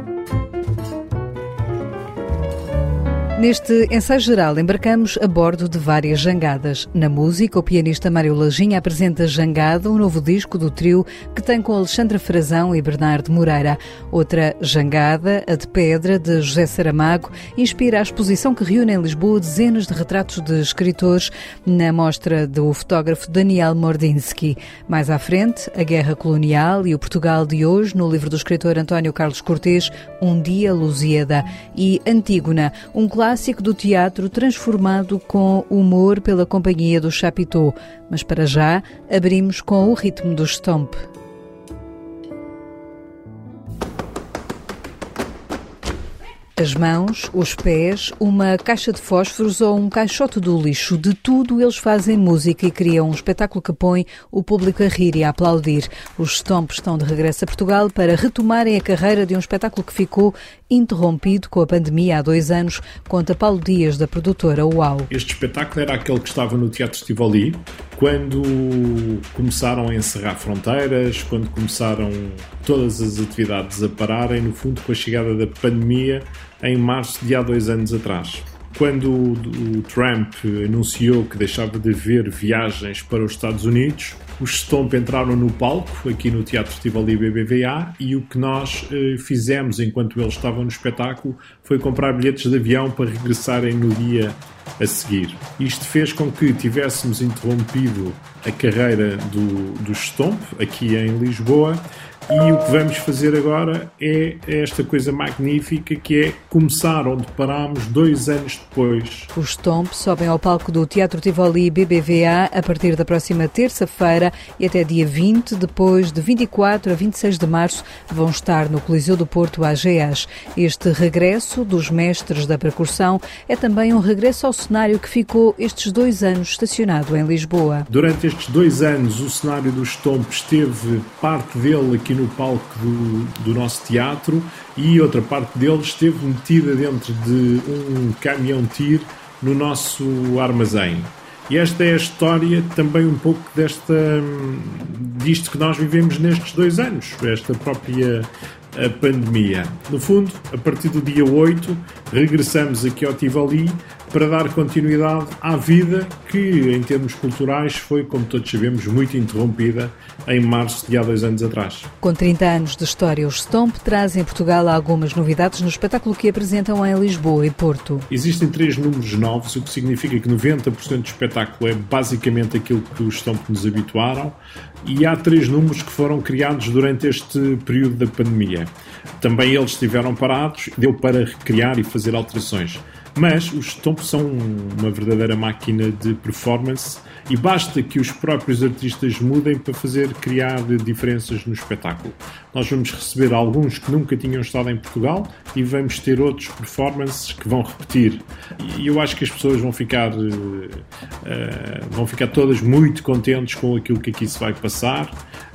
Bye. Neste ensaio geral, embarcamos a bordo de várias jangadas. Na música, o pianista Mário Lajinha apresenta Jangada, um novo disco do trio que tem com Alexandra Frazão e Bernardo Moreira. Outra jangada, a de Pedra, de José Saramago, inspira a exposição que reúne em Lisboa dezenas de retratos de escritores na mostra do fotógrafo Daniel Mordinsky. Mais à frente, a Guerra Colonial e o Portugal de hoje, no livro do escritor António Carlos Cortês, Um Dia Lusíada. E Antígona, um clássico clássico do teatro transformado com humor pela companhia do Chapiteau. Mas para já, abrimos com o ritmo do Stomp. As mãos, os pés, uma caixa de fósforos ou um caixote do lixo, de tudo eles fazem música e criam um espetáculo que põe o público a rir e a aplaudir. Os Stomp estão de regresso a Portugal para retomarem a carreira de um espetáculo que ficou interrompido com a pandemia há dois anos, conta Paulo Dias, da produtora UAU. Este espetáculo era aquele que estava no Teatro Tivoli, quando começaram a encerrar fronteiras, quando começaram todas as atividades a pararem, no fundo, com a chegada da pandemia em março de há dois anos atrás. Quando o Trump anunciou que deixava de haver viagens para os Estados Unidos, os Stomp entraram no palco, aqui no Teatro Tivoli BBVA, e o que nós eh, fizemos enquanto eles estavam no espetáculo foi comprar bilhetes de avião para regressarem no dia a seguir. Isto fez com que tivéssemos interrompido a carreira do, dos Stomp aqui em Lisboa e o que vamos fazer agora é esta coisa magnífica que é começar onde parámos dois anos depois. Os Stomp sobem ao palco do Teatro Tivoli BBVA a partir da próxima terça-feira e até dia 20, depois de 24 a 26 de março, vão estar no Coliseu do Porto AGAs. Este regresso dos mestres da percussão é também um regresso ao cenário que ficou estes dois anos estacionado em Lisboa. Durante estes dois anos, o cenário dos Stomp esteve parte dele aqui no palco do, do nosso teatro e outra parte dele esteve metida dentro de um caminhão-tir no nosso armazém. E esta é a história também um pouco desta disto que nós vivemos nestes dois anos, esta própria pandemia. No fundo, a partir do dia 8, regressamos aqui ao Tivoli para dar continuidade à vida que, em termos culturais, foi, como todos sabemos, muito interrompida em março de há dois anos atrás. Com 30 anos de história, os Stomp trazem em Portugal algumas novidades no espetáculo que apresentam em Lisboa e Porto. Existem três números novos, o que significa que 90% do espetáculo é basicamente aquilo que os Stomp nos habituaram, e há três números que foram criados durante este período da pandemia. Também eles estiveram parados, deu para recriar e fazer alterações. Mas os Stomp são uma verdadeira máquina de performance e basta que os próprios artistas mudem para fazer criar diferenças no espetáculo. Nós vamos receber alguns que nunca tinham estado em Portugal e vamos ter outros performances que vão repetir. E eu acho que as pessoas vão ficar uh, vão ficar todas muito contentes com aquilo que aqui se vai passar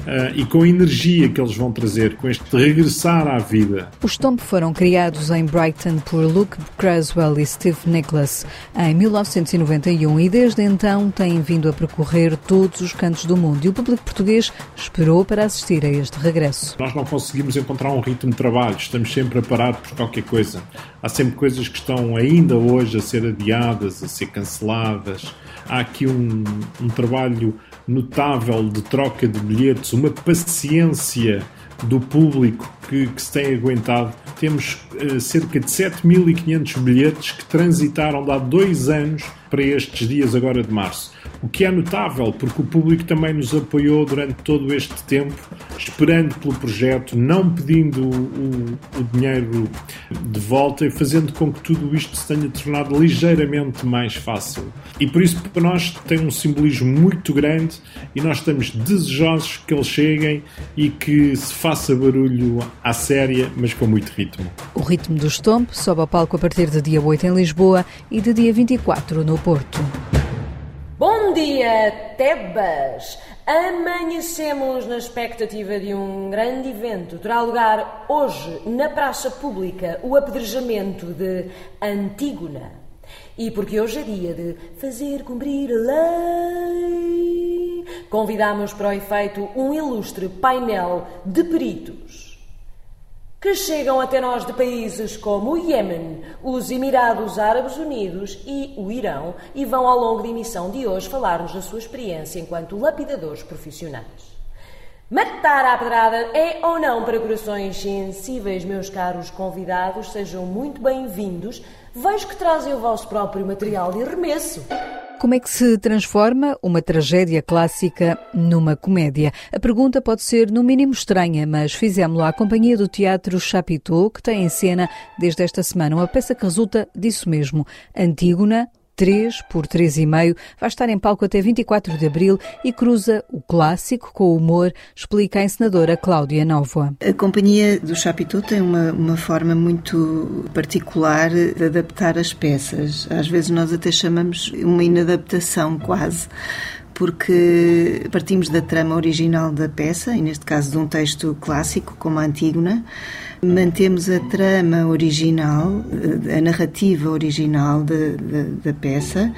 uh, e com a energia que eles vão trazer, com este regressar à vida. Os Stomp foram criados em Brighton por Luke Craswell e Steve Nicholas em 1991 e desde então têm vindo a percorrer todos os cantos do mundo e o público português esperou para assistir a este regresso. Nós não conseguimos encontrar um ritmo de trabalho, estamos sempre a parar por qualquer coisa. Há sempre coisas que estão ainda hoje a ser adiadas, a ser canceladas. Há aqui um, um trabalho notável de troca de bilhetes, uma paciência do público que, que, se tem aguentado. Temos uh, cerca de 7.500 bilhetes que transitaram há dois anos para estes dias agora de março. O que é notável, porque o público também nos apoiou durante todo este tempo, esperando pelo projeto, não pedindo o, o, o dinheiro de volta e fazendo com que tudo isto se tenha tornado ligeiramente mais fácil. E por isso, para nós, tem um simbolismo muito grande e nós estamos desejosos que eles cheguem e que se faça barulho à séria, mas com muito ritmo. O ritmo do Stomp sobe ao palco a partir de dia 8 em Lisboa e de dia 24 no Porto. Bom dia, Tebas! Amanhecemos na expectativa de um grande evento. Terá lugar hoje, na praça pública, o apedrejamento de Antígona. E porque hoje é dia de fazer cumprir a lei, convidamos para o efeito um ilustre painel de peritos que chegam até nós de países como o Iêmen, os Emirados Árabes Unidos e o Irão e vão ao longo da emissão de hoje falar-nos da sua experiência enquanto lapidadores profissionais. Matar à pedrada é ou não para corações sensíveis, meus caros convidados? Sejam muito bem-vindos. Vejo que trazem o vosso próprio material de arremesso. Como é que se transforma uma tragédia clássica numa comédia? A pergunta pode ser, no mínimo, estranha, mas fizemos-lo à companhia do Teatro Chapitou, que tem em cena, desde esta semana, uma peça que resulta disso mesmo. Antígona, 3 por 3,5, vai estar em palco até 24 de abril e cruza o clássico com o humor, explica a encenadora Cláudia Novoa. A companhia do Chapitou tem uma, uma forma muito particular de adaptar as peças. Às vezes nós até chamamos uma inadaptação quase porque partimos da trama original da peça, e neste caso de um texto clássico como a Antígona, mantemos a trama original, a narrativa original da peça,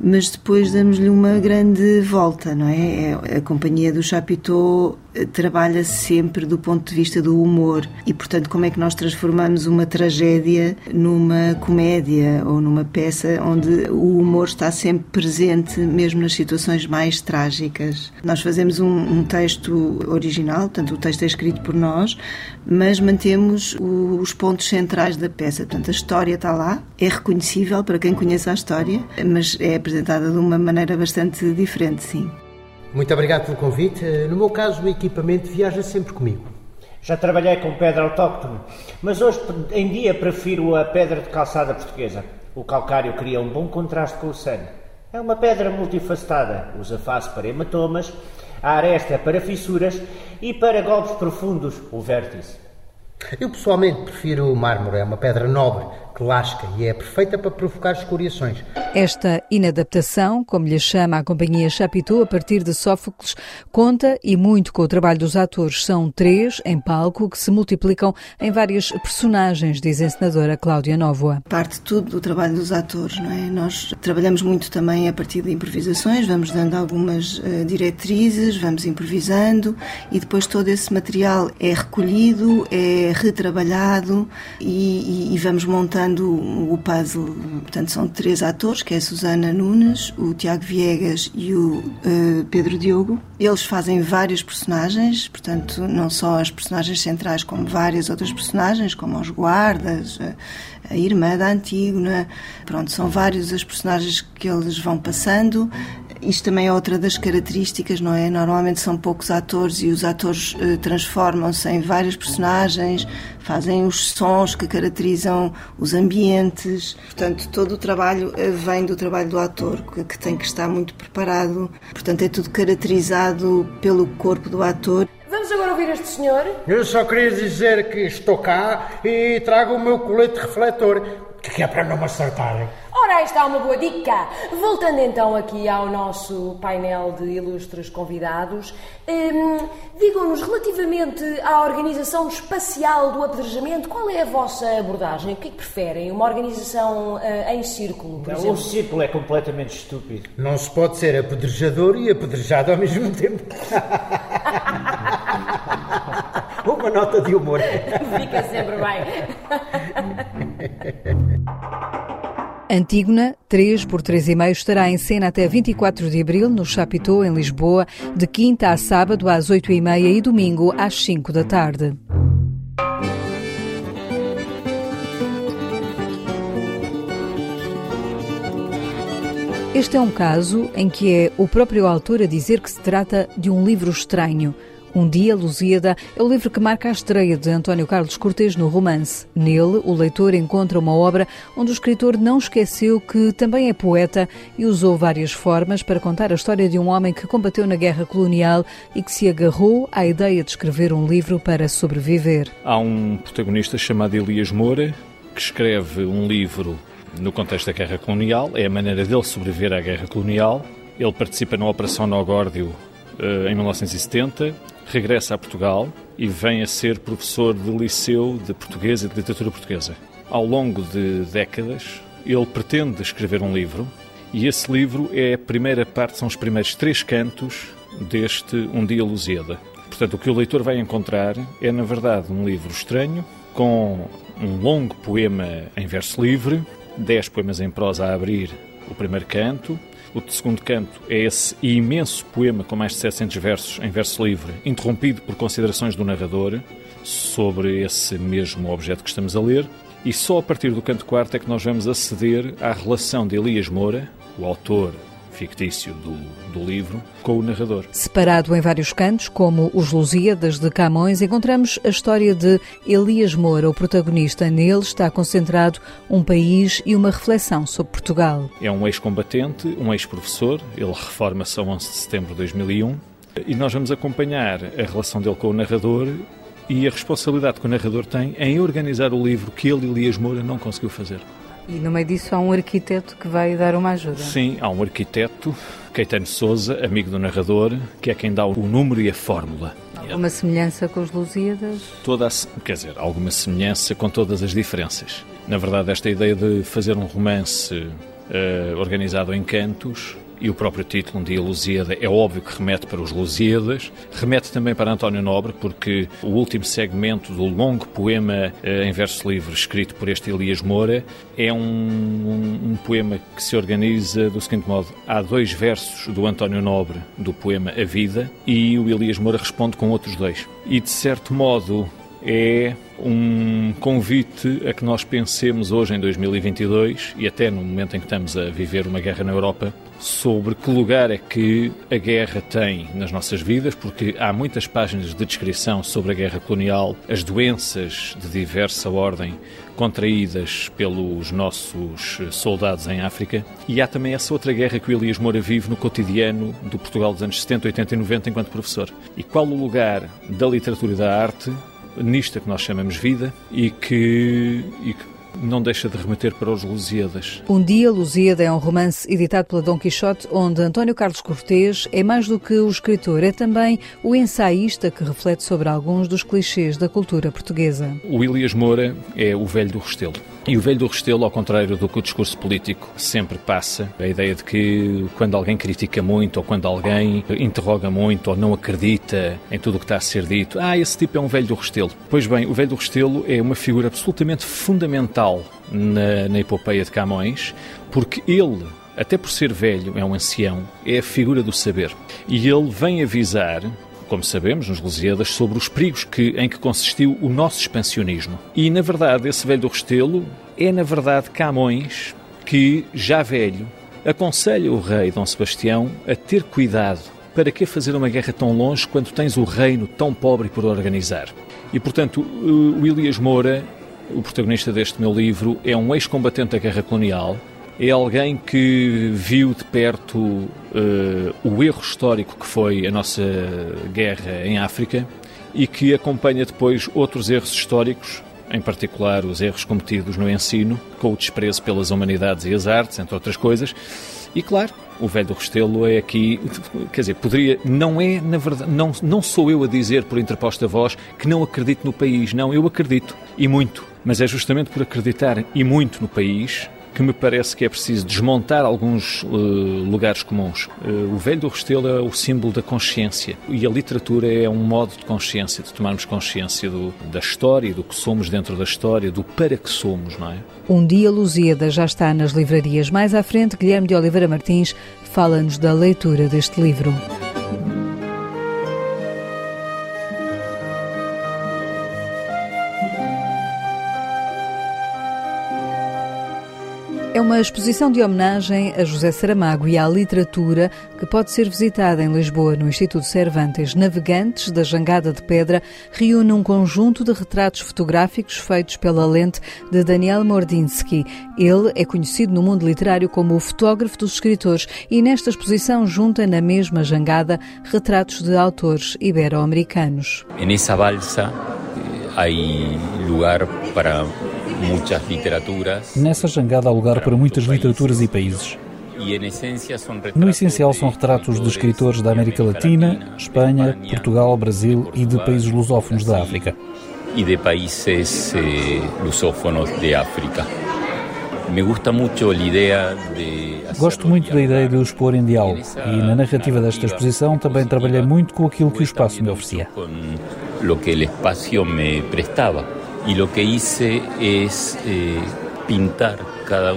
mas depois damos-lhe uma grande volta, não é? é a companhia do Chapitou trabalha sempre do ponto de vista do humor e, portanto, como é que nós transformamos uma tragédia numa comédia ou numa peça onde o humor está sempre presente, mesmo nas situações mais trágicas. Nós fazemos um, um texto original, portanto, o texto é escrito por nós, mas mantemos o, os pontos centrais da peça. Portanto, a história está lá, é reconhecível para quem conhece a história, mas é apresentada de uma maneira bastante diferente, sim. Muito obrigado pelo convite. No meu caso, o equipamento viaja sempre comigo. Já trabalhei com pedra autóctone, mas hoje em dia prefiro a pedra de calçada portuguesa. O calcário cria um bom contraste com o sangue. É uma pedra multifacetada, usa face para hematomas, a aresta para fissuras e para golpes profundos, o vértice. Eu pessoalmente prefiro o mármore, é uma pedra nobre, que lasca e é perfeita para provocar escoriações. Esta inadaptação, como lhe chama a companhia Chapitou, a partir de Sófocles, conta e muito com o trabalho dos atores. São três em palco que se multiplicam em várias personagens, diz a encenadora Cláudia Novoa. Parte tudo do trabalho dos atores, não é? Nós trabalhamos muito também a partir de improvisações, vamos dando algumas uh, diretrizes, vamos improvisando e depois todo esse material é recolhido, é retrabalhado e, e, e vamos montando o puzzle. Portanto, são três atores, que é a Susana Nunes, o Tiago Viegas e o uh, Pedro Diogo. Eles fazem vários personagens, portanto, não só as personagens centrais, como várias outras personagens, como os guardas, a, a irmã da Antígona. Pronto, são vários as personagens que eles vão passando isto também é outra das características, não é? Normalmente são poucos atores e os atores uh, transformam-se em vários personagens, fazem os sons que caracterizam os ambientes. Portanto, todo o trabalho uh, vem do trabalho do ator, que, que tem que estar muito preparado. Portanto, é tudo caracterizado pelo corpo do ator. Vamos agora ouvir este senhor? Eu só queria dizer que estou cá e trago o meu colete refletor, que é para não me acertarem. Ora, esta é uma boa dica. Voltando então aqui ao nosso painel de ilustres convidados, hum, digam-nos relativamente à organização espacial do apedrejamento, qual é a vossa abordagem? O que é que preferem? Uma organização uh, em círculo, por Não, exemplo? o círculo é completamente estúpido. Não se pode ser apedrejador e apedrejado ao mesmo tempo. Uma nota de humor. Fica sempre bem. Antígona, 3 por 3,5, estará em cena até 24 de abril no Chapitou, em Lisboa, de quinta a sábado às 8h30 e domingo às 5 da tarde. Este é um caso em que é o próprio autor a dizer que se trata de um livro estranho. Um Dia Lusíada é o livro que marca a estreia de António Carlos Cortês no romance. Nele, o leitor encontra uma obra onde o escritor não esqueceu que também é poeta e usou várias formas para contar a história de um homem que combateu na guerra colonial e que se agarrou à ideia de escrever um livro para sobreviver. Há um protagonista chamado Elias Moura que escreve um livro no contexto da guerra colonial, é a maneira dele sobreviver à guerra colonial. Ele participa na Operação Nogórdio eh, em 1970, regressa a Portugal e vem a ser professor de liceu de português e de literatura portuguesa. Ao longo de décadas, ele pretende escrever um livro e esse livro é a primeira parte, são os primeiros três cantos deste Um Dia Lusíada. Portanto, o que o leitor vai encontrar é, na verdade, um livro estranho, com um longo poema em verso livre, dez poemas em prosa a abrir o primeiro canto. O segundo canto é esse imenso poema com mais de 700 versos em verso livre, interrompido por considerações do narrador sobre esse mesmo objeto que estamos a ler. E só a partir do canto quarto é que nós vamos aceder à relação de Elias Moura, o autor fictício do, do livro, com o narrador. Separado em vários cantos, como os Lusíadas de Camões, encontramos a história de Elias Moura, o protagonista. Nele está concentrado um país e uma reflexão sobre Portugal. É um ex-combatente, um ex-professor, ele reforma-se a 11 de setembro de 2001, e nós vamos acompanhar a relação dele com o narrador e a responsabilidade que o narrador tem em organizar o livro que ele, Elias Moura, não conseguiu fazer. E no meio disso há um arquiteto que vai dar uma ajuda. Sim, há um arquiteto, Caetano Souza, amigo do narrador, que é quem dá o número e a fórmula. Alguma semelhança com os Lusíadas? Toda a, quer dizer, alguma semelhança com todas as diferenças. Na verdade, esta ideia de fazer um romance uh, organizado em cantos e o próprio título, Um Dia Lusíada, é óbvio que remete para os Lusíadas, remete também para António Nobre, porque o último segmento do longo poema eh, em verso livre escrito por este Elias Moura é um, um, um, poema que se organiza do seguinte modo: há dois versos do António Nobre do poema A Vida e o Elias Moura responde com outros dois. E de certo modo é um convite a que nós pensemos hoje em 2022 e até no momento em que estamos a viver uma guerra na Europa sobre que lugar é que a guerra tem nas nossas vidas, porque há muitas páginas de descrição sobre a guerra colonial, as doenças de diversa ordem contraídas pelos nossos soldados em África, e há também essa outra guerra que o Elias Moura vive no cotidiano do Portugal dos anos 70, 80 e 90 enquanto professor. E qual o lugar da literatura e da arte nisto que nós chamamos vida e que, e que não deixa de remeter para os Lusíadas. Um Dia Lusíada é um romance editado pela Dom Quixote, onde António Carlos Cortês é mais do que o escritor, é também o ensaísta que reflete sobre alguns dos clichês da cultura portuguesa. O Elias Moura é o velho do Restelo. E o velho do Restelo, ao contrário do que o discurso político sempre passa, a ideia de que quando alguém critica muito ou quando alguém interroga muito ou não acredita em tudo o que está a ser dito, ah, esse tipo é um velho do Restelo. Pois bem, o velho do Restelo é uma figura absolutamente fundamental na, na epopeia de Camões, porque ele até por ser velho, é um ancião, é a figura do saber. E ele vem avisar como sabemos, nos Lusíadas, sobre os perigos que, em que consistiu o nosso expansionismo. E, na verdade, esse velho do Restelo é, na verdade, Camões que, já velho, aconselha o rei Dom Sebastião a ter cuidado. Para que fazer uma guerra tão longe quando tens o reino tão pobre por organizar? E, portanto, o Elias Moura, o protagonista deste meu livro, é um ex-combatente da guerra colonial, é alguém que viu de perto uh, o erro histórico que foi a nossa guerra em África e que acompanha depois outros erros históricos, em particular os erros cometidos no ensino, com o desprezo pelas humanidades e as artes, entre outras coisas. E claro, o velho Restelo é aqui, quer dizer, poderia, não é, na verdade, não, não sou eu a dizer por interposta voz que não acredito no país, não, eu acredito, e muito. Mas é justamente por acreditar e muito no país que me parece que é preciso desmontar alguns uh, lugares comuns. Uh, o velho do Restelo é o símbolo da consciência e a literatura é um modo de consciência, de tomarmos consciência do, da história, do que somos dentro da história, do para que somos, não é? Um dia Lusíada já está nas livrarias. Mais à frente, Guilherme de Oliveira Martins fala-nos da leitura deste livro. É uma exposição de homenagem a José Saramago e à literatura que pode ser visitada em Lisboa, no Instituto Cervantes. Navegantes da Jangada de Pedra reúne um conjunto de retratos fotográficos feitos pela lente de Daniel Mordinsky. Ele é conhecido no mundo literário como o fotógrafo dos escritores e nesta exposição junta na mesma jangada retratos de autores ibero-americanos. Nessa balsa há lugar para muitas literaturas. Nessa jangada há lugar para muitas literaturas e países. No essencial, são retratos de escritores da América Latina, Espanha, Portugal, Brasil e de países lusófonos da África. E de países eh, lusófonos de África. Me gusta muito a ideia de Gosto muito da ideia de os pôr em diálogo e na narrativa desta exposição também trabalhei muito com aquilo que o espaço me oferecia. Com o que o espaço me prestava e o que hice eh, pintar cada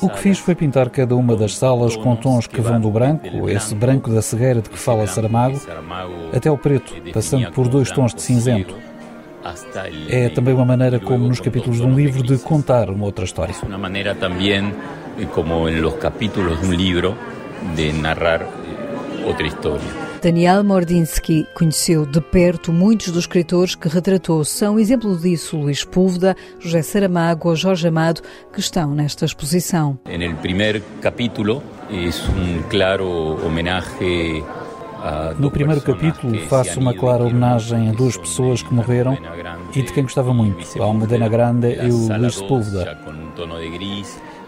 O que fiz foi pintar cada uma das salas com tons que vão do branco, esse branco da cegueira de que fala Saramago, até o preto, passando por dois tons de cinzento. É também uma maneira, como nos capítulos de um livro, de contar uma outra história. Uma maneira também, como nos capítulos de um livro, de narrar eh, outra história. Daniel Mordinsky conheceu de perto muitos dos escritores que retratou. São exemplo disso Luís Púlveda, José Saramago ou Jorge Amado, que estão nesta exposição. No primeiro capítulo é um claro homenagem no primeiro capítulo faço uma clara homenagem a duas pessoas que morreram e de quem gostava muito, a Almudena Grande e o Luís Sepúlveda.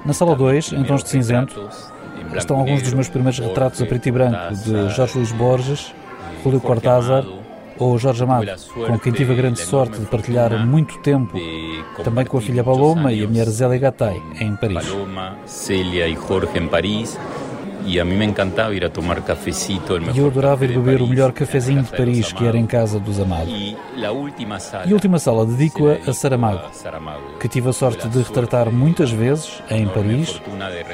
Na sala 2, em tons de cinzento, estão alguns dos meus primeiros retratos a preto e branco de Jorge Luís Borges, Julio Cortázar ou Jorge Amado, com quem tive a grande sorte de partilhar muito tempo, também com a filha Paloma e a mulher Zélia Gattai, em Paris. Paloma, Célia e Jorge em Paris e a mim me encantava ir a tomar cafecito. E eu adorava ir beber o melhor cafezinho de Paris, que era em casa dos amados. E a última sala dedico-a a Saramago, que tive a sorte de retratar muitas vezes em Paris,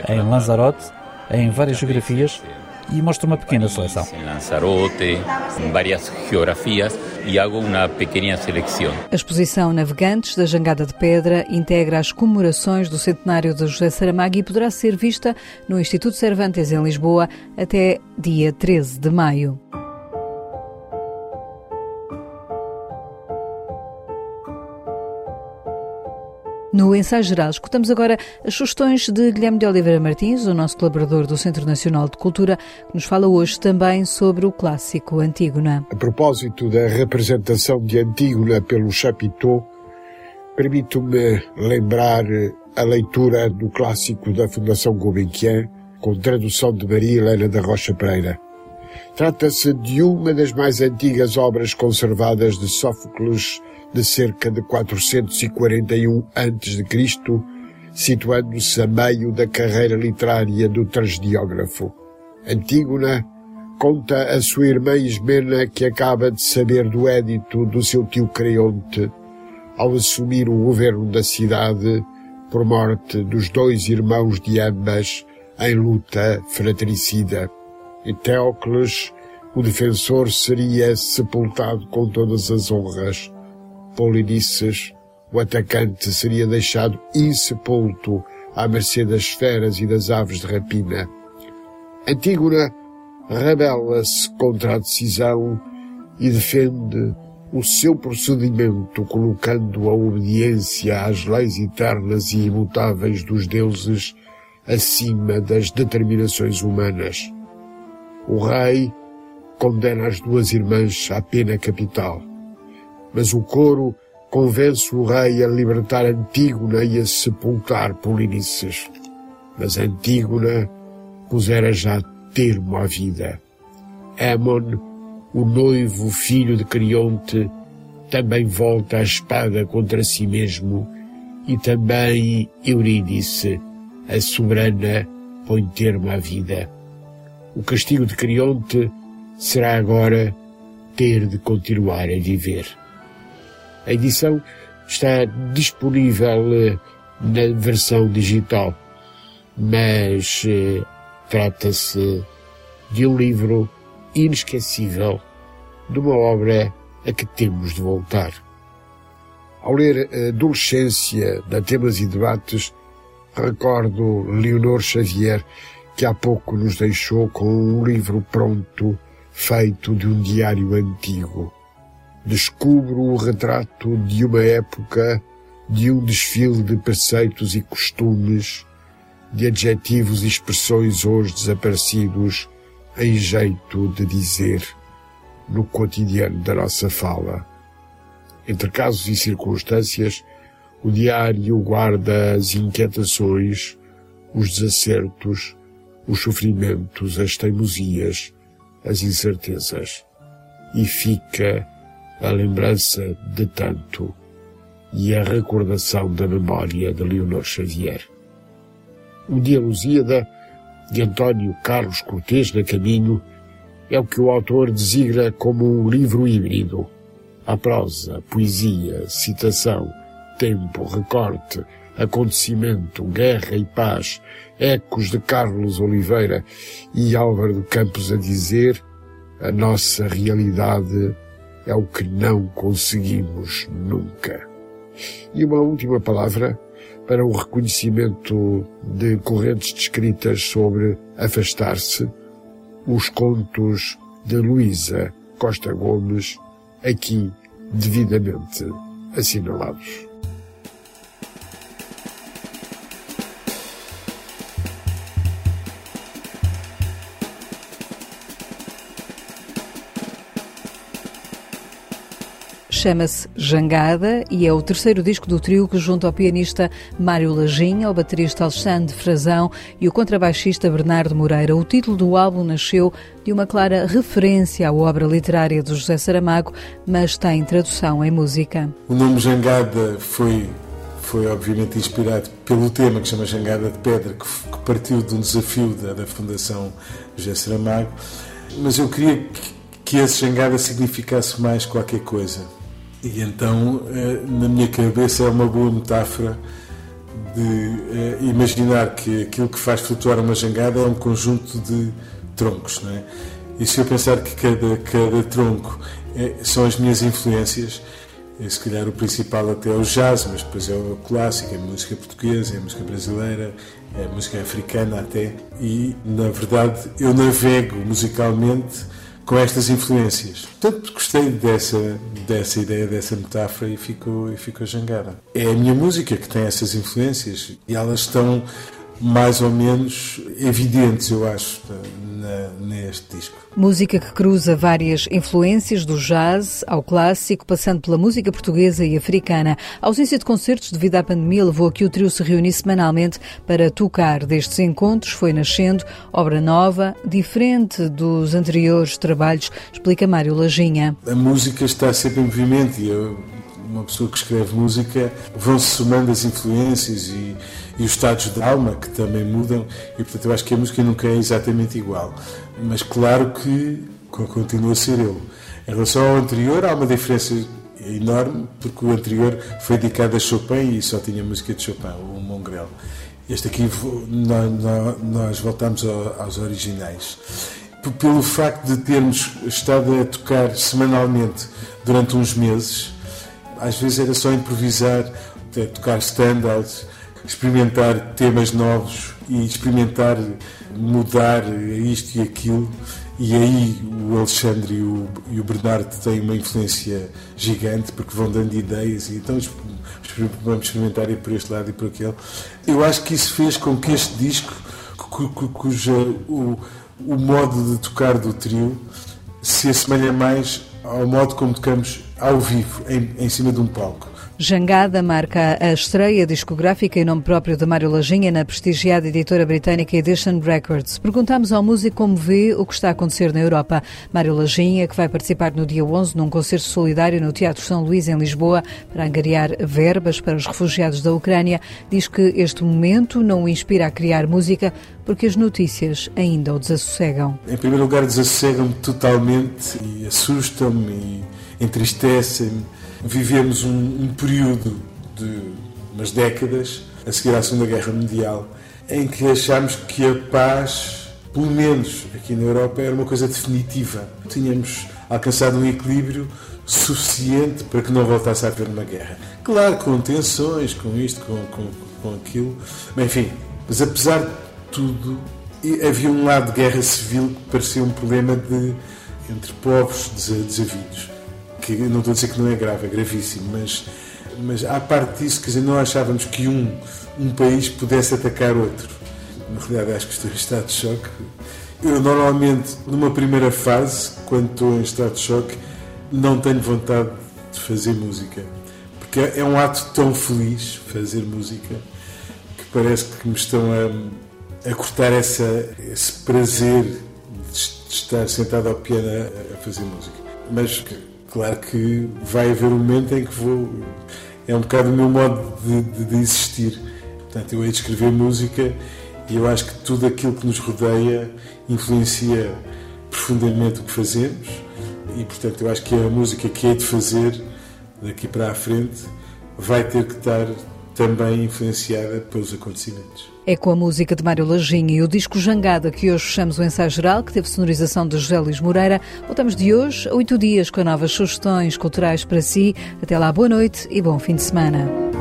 em Lanzarote, em várias geografias e mostra uma pequena seleção. Em Lanzarote, em várias geografias e hago uma pequena seleção. A exposição Navegantes da Jangada de Pedra integra as comemorações do centenário de José Saramago e poderá ser vista no Instituto Cervantes em Lisboa até dia 13 de maio. No ensaio geral, escutamos agora as sugestões de Guilherme de Oliveira Martins, o nosso colaborador do Centro Nacional de Cultura, que nos fala hoje também sobre o clássico Antígona. A propósito da representação de Antígona pelo Chapiteau, permito-me lembrar a leitura do clássico da Fundação Gulbenkian, com tradução de Maria Helena da Rocha Pereira. Trata-se de uma das mais antigas obras conservadas de Sófocles de cerca de 441 a.C., situando-se a meio da carreira literária do tragediógrafo. Antígona conta a sua irmã Ismena que acaba de saber do édito do seu tio Creonte ao assumir o governo da cidade por morte dos dois irmãos de ambas em luta fratricida. E Teócles, o defensor, seria sepultado com todas as honras Polinices, o atacante seria deixado insepulto à mercê das feras e das aves de rapina. Antígona rebela-se contra a decisão e defende o seu procedimento colocando a obediência às leis eternas e imutáveis dos deuses acima das determinações humanas. O rei condena as duas irmãs à pena capital mas o coro convence o rei a libertar Antígona e a sepultar Polinices. Mas Antígona pusera já termo à vida. Amon, o noivo filho de Crionte, também volta a espada contra si mesmo, e também Eurídice, a soberana, põe termo à vida. O castigo de Crionte será agora ter de continuar a viver. A edição está disponível eh, na versão digital, mas eh, trata-se de um livro inesquecível, de uma obra a que temos de voltar. Ao ler a Adolescência da Temas e Debates, recordo Leonor Xavier, que há pouco nos deixou com um livro pronto, feito de um diário antigo descubro o retrato de uma época, de um desfile de preceitos e costumes, de adjetivos e expressões hoje desaparecidos, em jeito de dizer, no cotidiano da nossa fala. Entre casos e circunstâncias, o diário guarda as inquietações, os desacertos, os sofrimentos, as teimosias, as incertezas, e fica a lembrança de tanto e a recordação da memória de Leonor Xavier. O Dia Lusíada, de António Carlos Cortês na Caminho, é o que o autor designa como um livro híbrido. A prosa, poesia, citação, tempo, recorte, acontecimento, guerra e paz, ecos de Carlos Oliveira e Álvaro Campos a dizer a nossa realidade é o que não conseguimos nunca. E uma última palavra para o reconhecimento de correntes descritas sobre afastar-se, os contos de Luísa Costa Gomes, aqui devidamente assinalados. Chama-se Jangada e é o terceiro disco do trio que junta ao pianista Mário Lajinha, ao baterista Alexandre Frazão e o contrabaixista Bernardo Moreira. O título do álbum nasceu de uma clara referência à obra literária de José Saramago, mas tem tradução em música. O nome Jangada foi foi obviamente inspirado pelo tema que chama Jangada de Pedra, que, que partiu de um desafio da, da Fundação José Saramago, mas eu queria que, que esse Jangada significasse mais qualquer coisa. E então, eh, na minha cabeça, é uma boa metáfora de eh, imaginar que aquilo que faz flutuar uma jangada é um conjunto de troncos, não é? E se eu pensar que cada, cada tronco é, são as minhas influências, é, se calhar o principal até é o jazz, mas depois é o clássico, é a música portuguesa, é a música brasileira, é a música africana até. E, na verdade, eu navego musicalmente com estas influências. Portanto, gostei dessa, dessa ideia, dessa metáfora e ficou, e ficou jangada. É a minha música que tem essas influências e elas estão mais ou menos evidentes, eu acho, na, neste disco. Música que cruza várias influências, do jazz ao clássico, passando pela música portuguesa e africana. A ausência de concertos devido à pandemia levou a que o trio se reunisse semanalmente para tocar. Destes encontros foi nascendo obra nova, diferente dos anteriores trabalhos, explica Mário Lajinha. A música está sempre em movimento e eu uma pessoa que escreve música, vão-se somando as influências e, e, os estados de alma que também mudam, e portanto eu acho que a música nunca é exatamente igual. Mas claro que continua a ser eu. Em relação ao anterior, há uma diferença enorme, porque o anterior foi dedicado a Chopin e só tinha música de Chopin, o Mongrel. Este aqui, nós, voltamos aos originais. Pelo facto de termos estado a tocar semanalmente durante uns meses, às vezes era só improvisar, tocar standards, experimentar temas novos e experimentar mudar isto e aquilo. E aí o Alexandre e o, e o Bernardo têm uma influência gigante porque vão dando ideias e então vamos experimentar ir por este lado e por aquele. Eu acho que isso fez com que este disco, cuja o, o modo de tocar do trio se assemelha mais ao modo como tocamos ao vivo, em, em cima de um palco. Jangada marca a estreia discográfica em nome próprio de Mário Lajinha na prestigiada editora britânica Edition Records. Perguntamos ao músico como vê o que está a acontecer na Europa. Mário Lajinha, que vai participar no dia 11 num concerto solidário no Teatro São Luís, em Lisboa, para angariar verbas para os refugiados da Ucrânia, diz que este momento não o inspira a criar música porque as notícias ainda o desassossegam. Em primeiro lugar, desassossegam-me totalmente e assustam-me e entristecem-me vivemos um, um período de umas décadas, a seguir à Segunda Guerra Mundial, em que achámos que a paz, pelo menos aqui na Europa, era uma coisa definitiva. Tínhamos alcançado um equilíbrio suficiente para que não voltasse a haver uma guerra. Claro, com tensões, com isto, com, com, com aquilo, mas, enfim, mas apesar de tudo, havia um lado de guerra civil que parecia um problema de, entre povos desavidos que não estou a dizer que não é grave, é gravíssimo, mas, mas à parte disso, quer dizer, não achávamos que um, um país pudesse atacar outro. Na realidade, acho que estou em estado de choque. Eu, normalmente, numa primeira fase, quando estou em estado de choque, não tenho vontade de fazer música. Porque é um ato tão feliz fazer música que parece que me estão a, a cortar essa, esse prazer de estar sentado ao piano a, a fazer música. Mas Claro que vai haver um momento em que vou. É um bocado o meu modo de, de, de existir. Portanto, eu hei de escrever música E eu acho que tudo aquilo que nos rodeia influencia profundamente o que fazemos e, portanto, eu acho que a música que é de fazer daqui para a frente vai ter que estar também influenciada pelos acontecimentos. É com a música de Mário Lajinha e o disco Jangada que hoje fechamos o ensaio geral, que teve sonorização de José Luís Moreira. Voltamos de hoje a oito dias com novas sugestões culturais para si. Até lá, boa noite e bom fim de semana.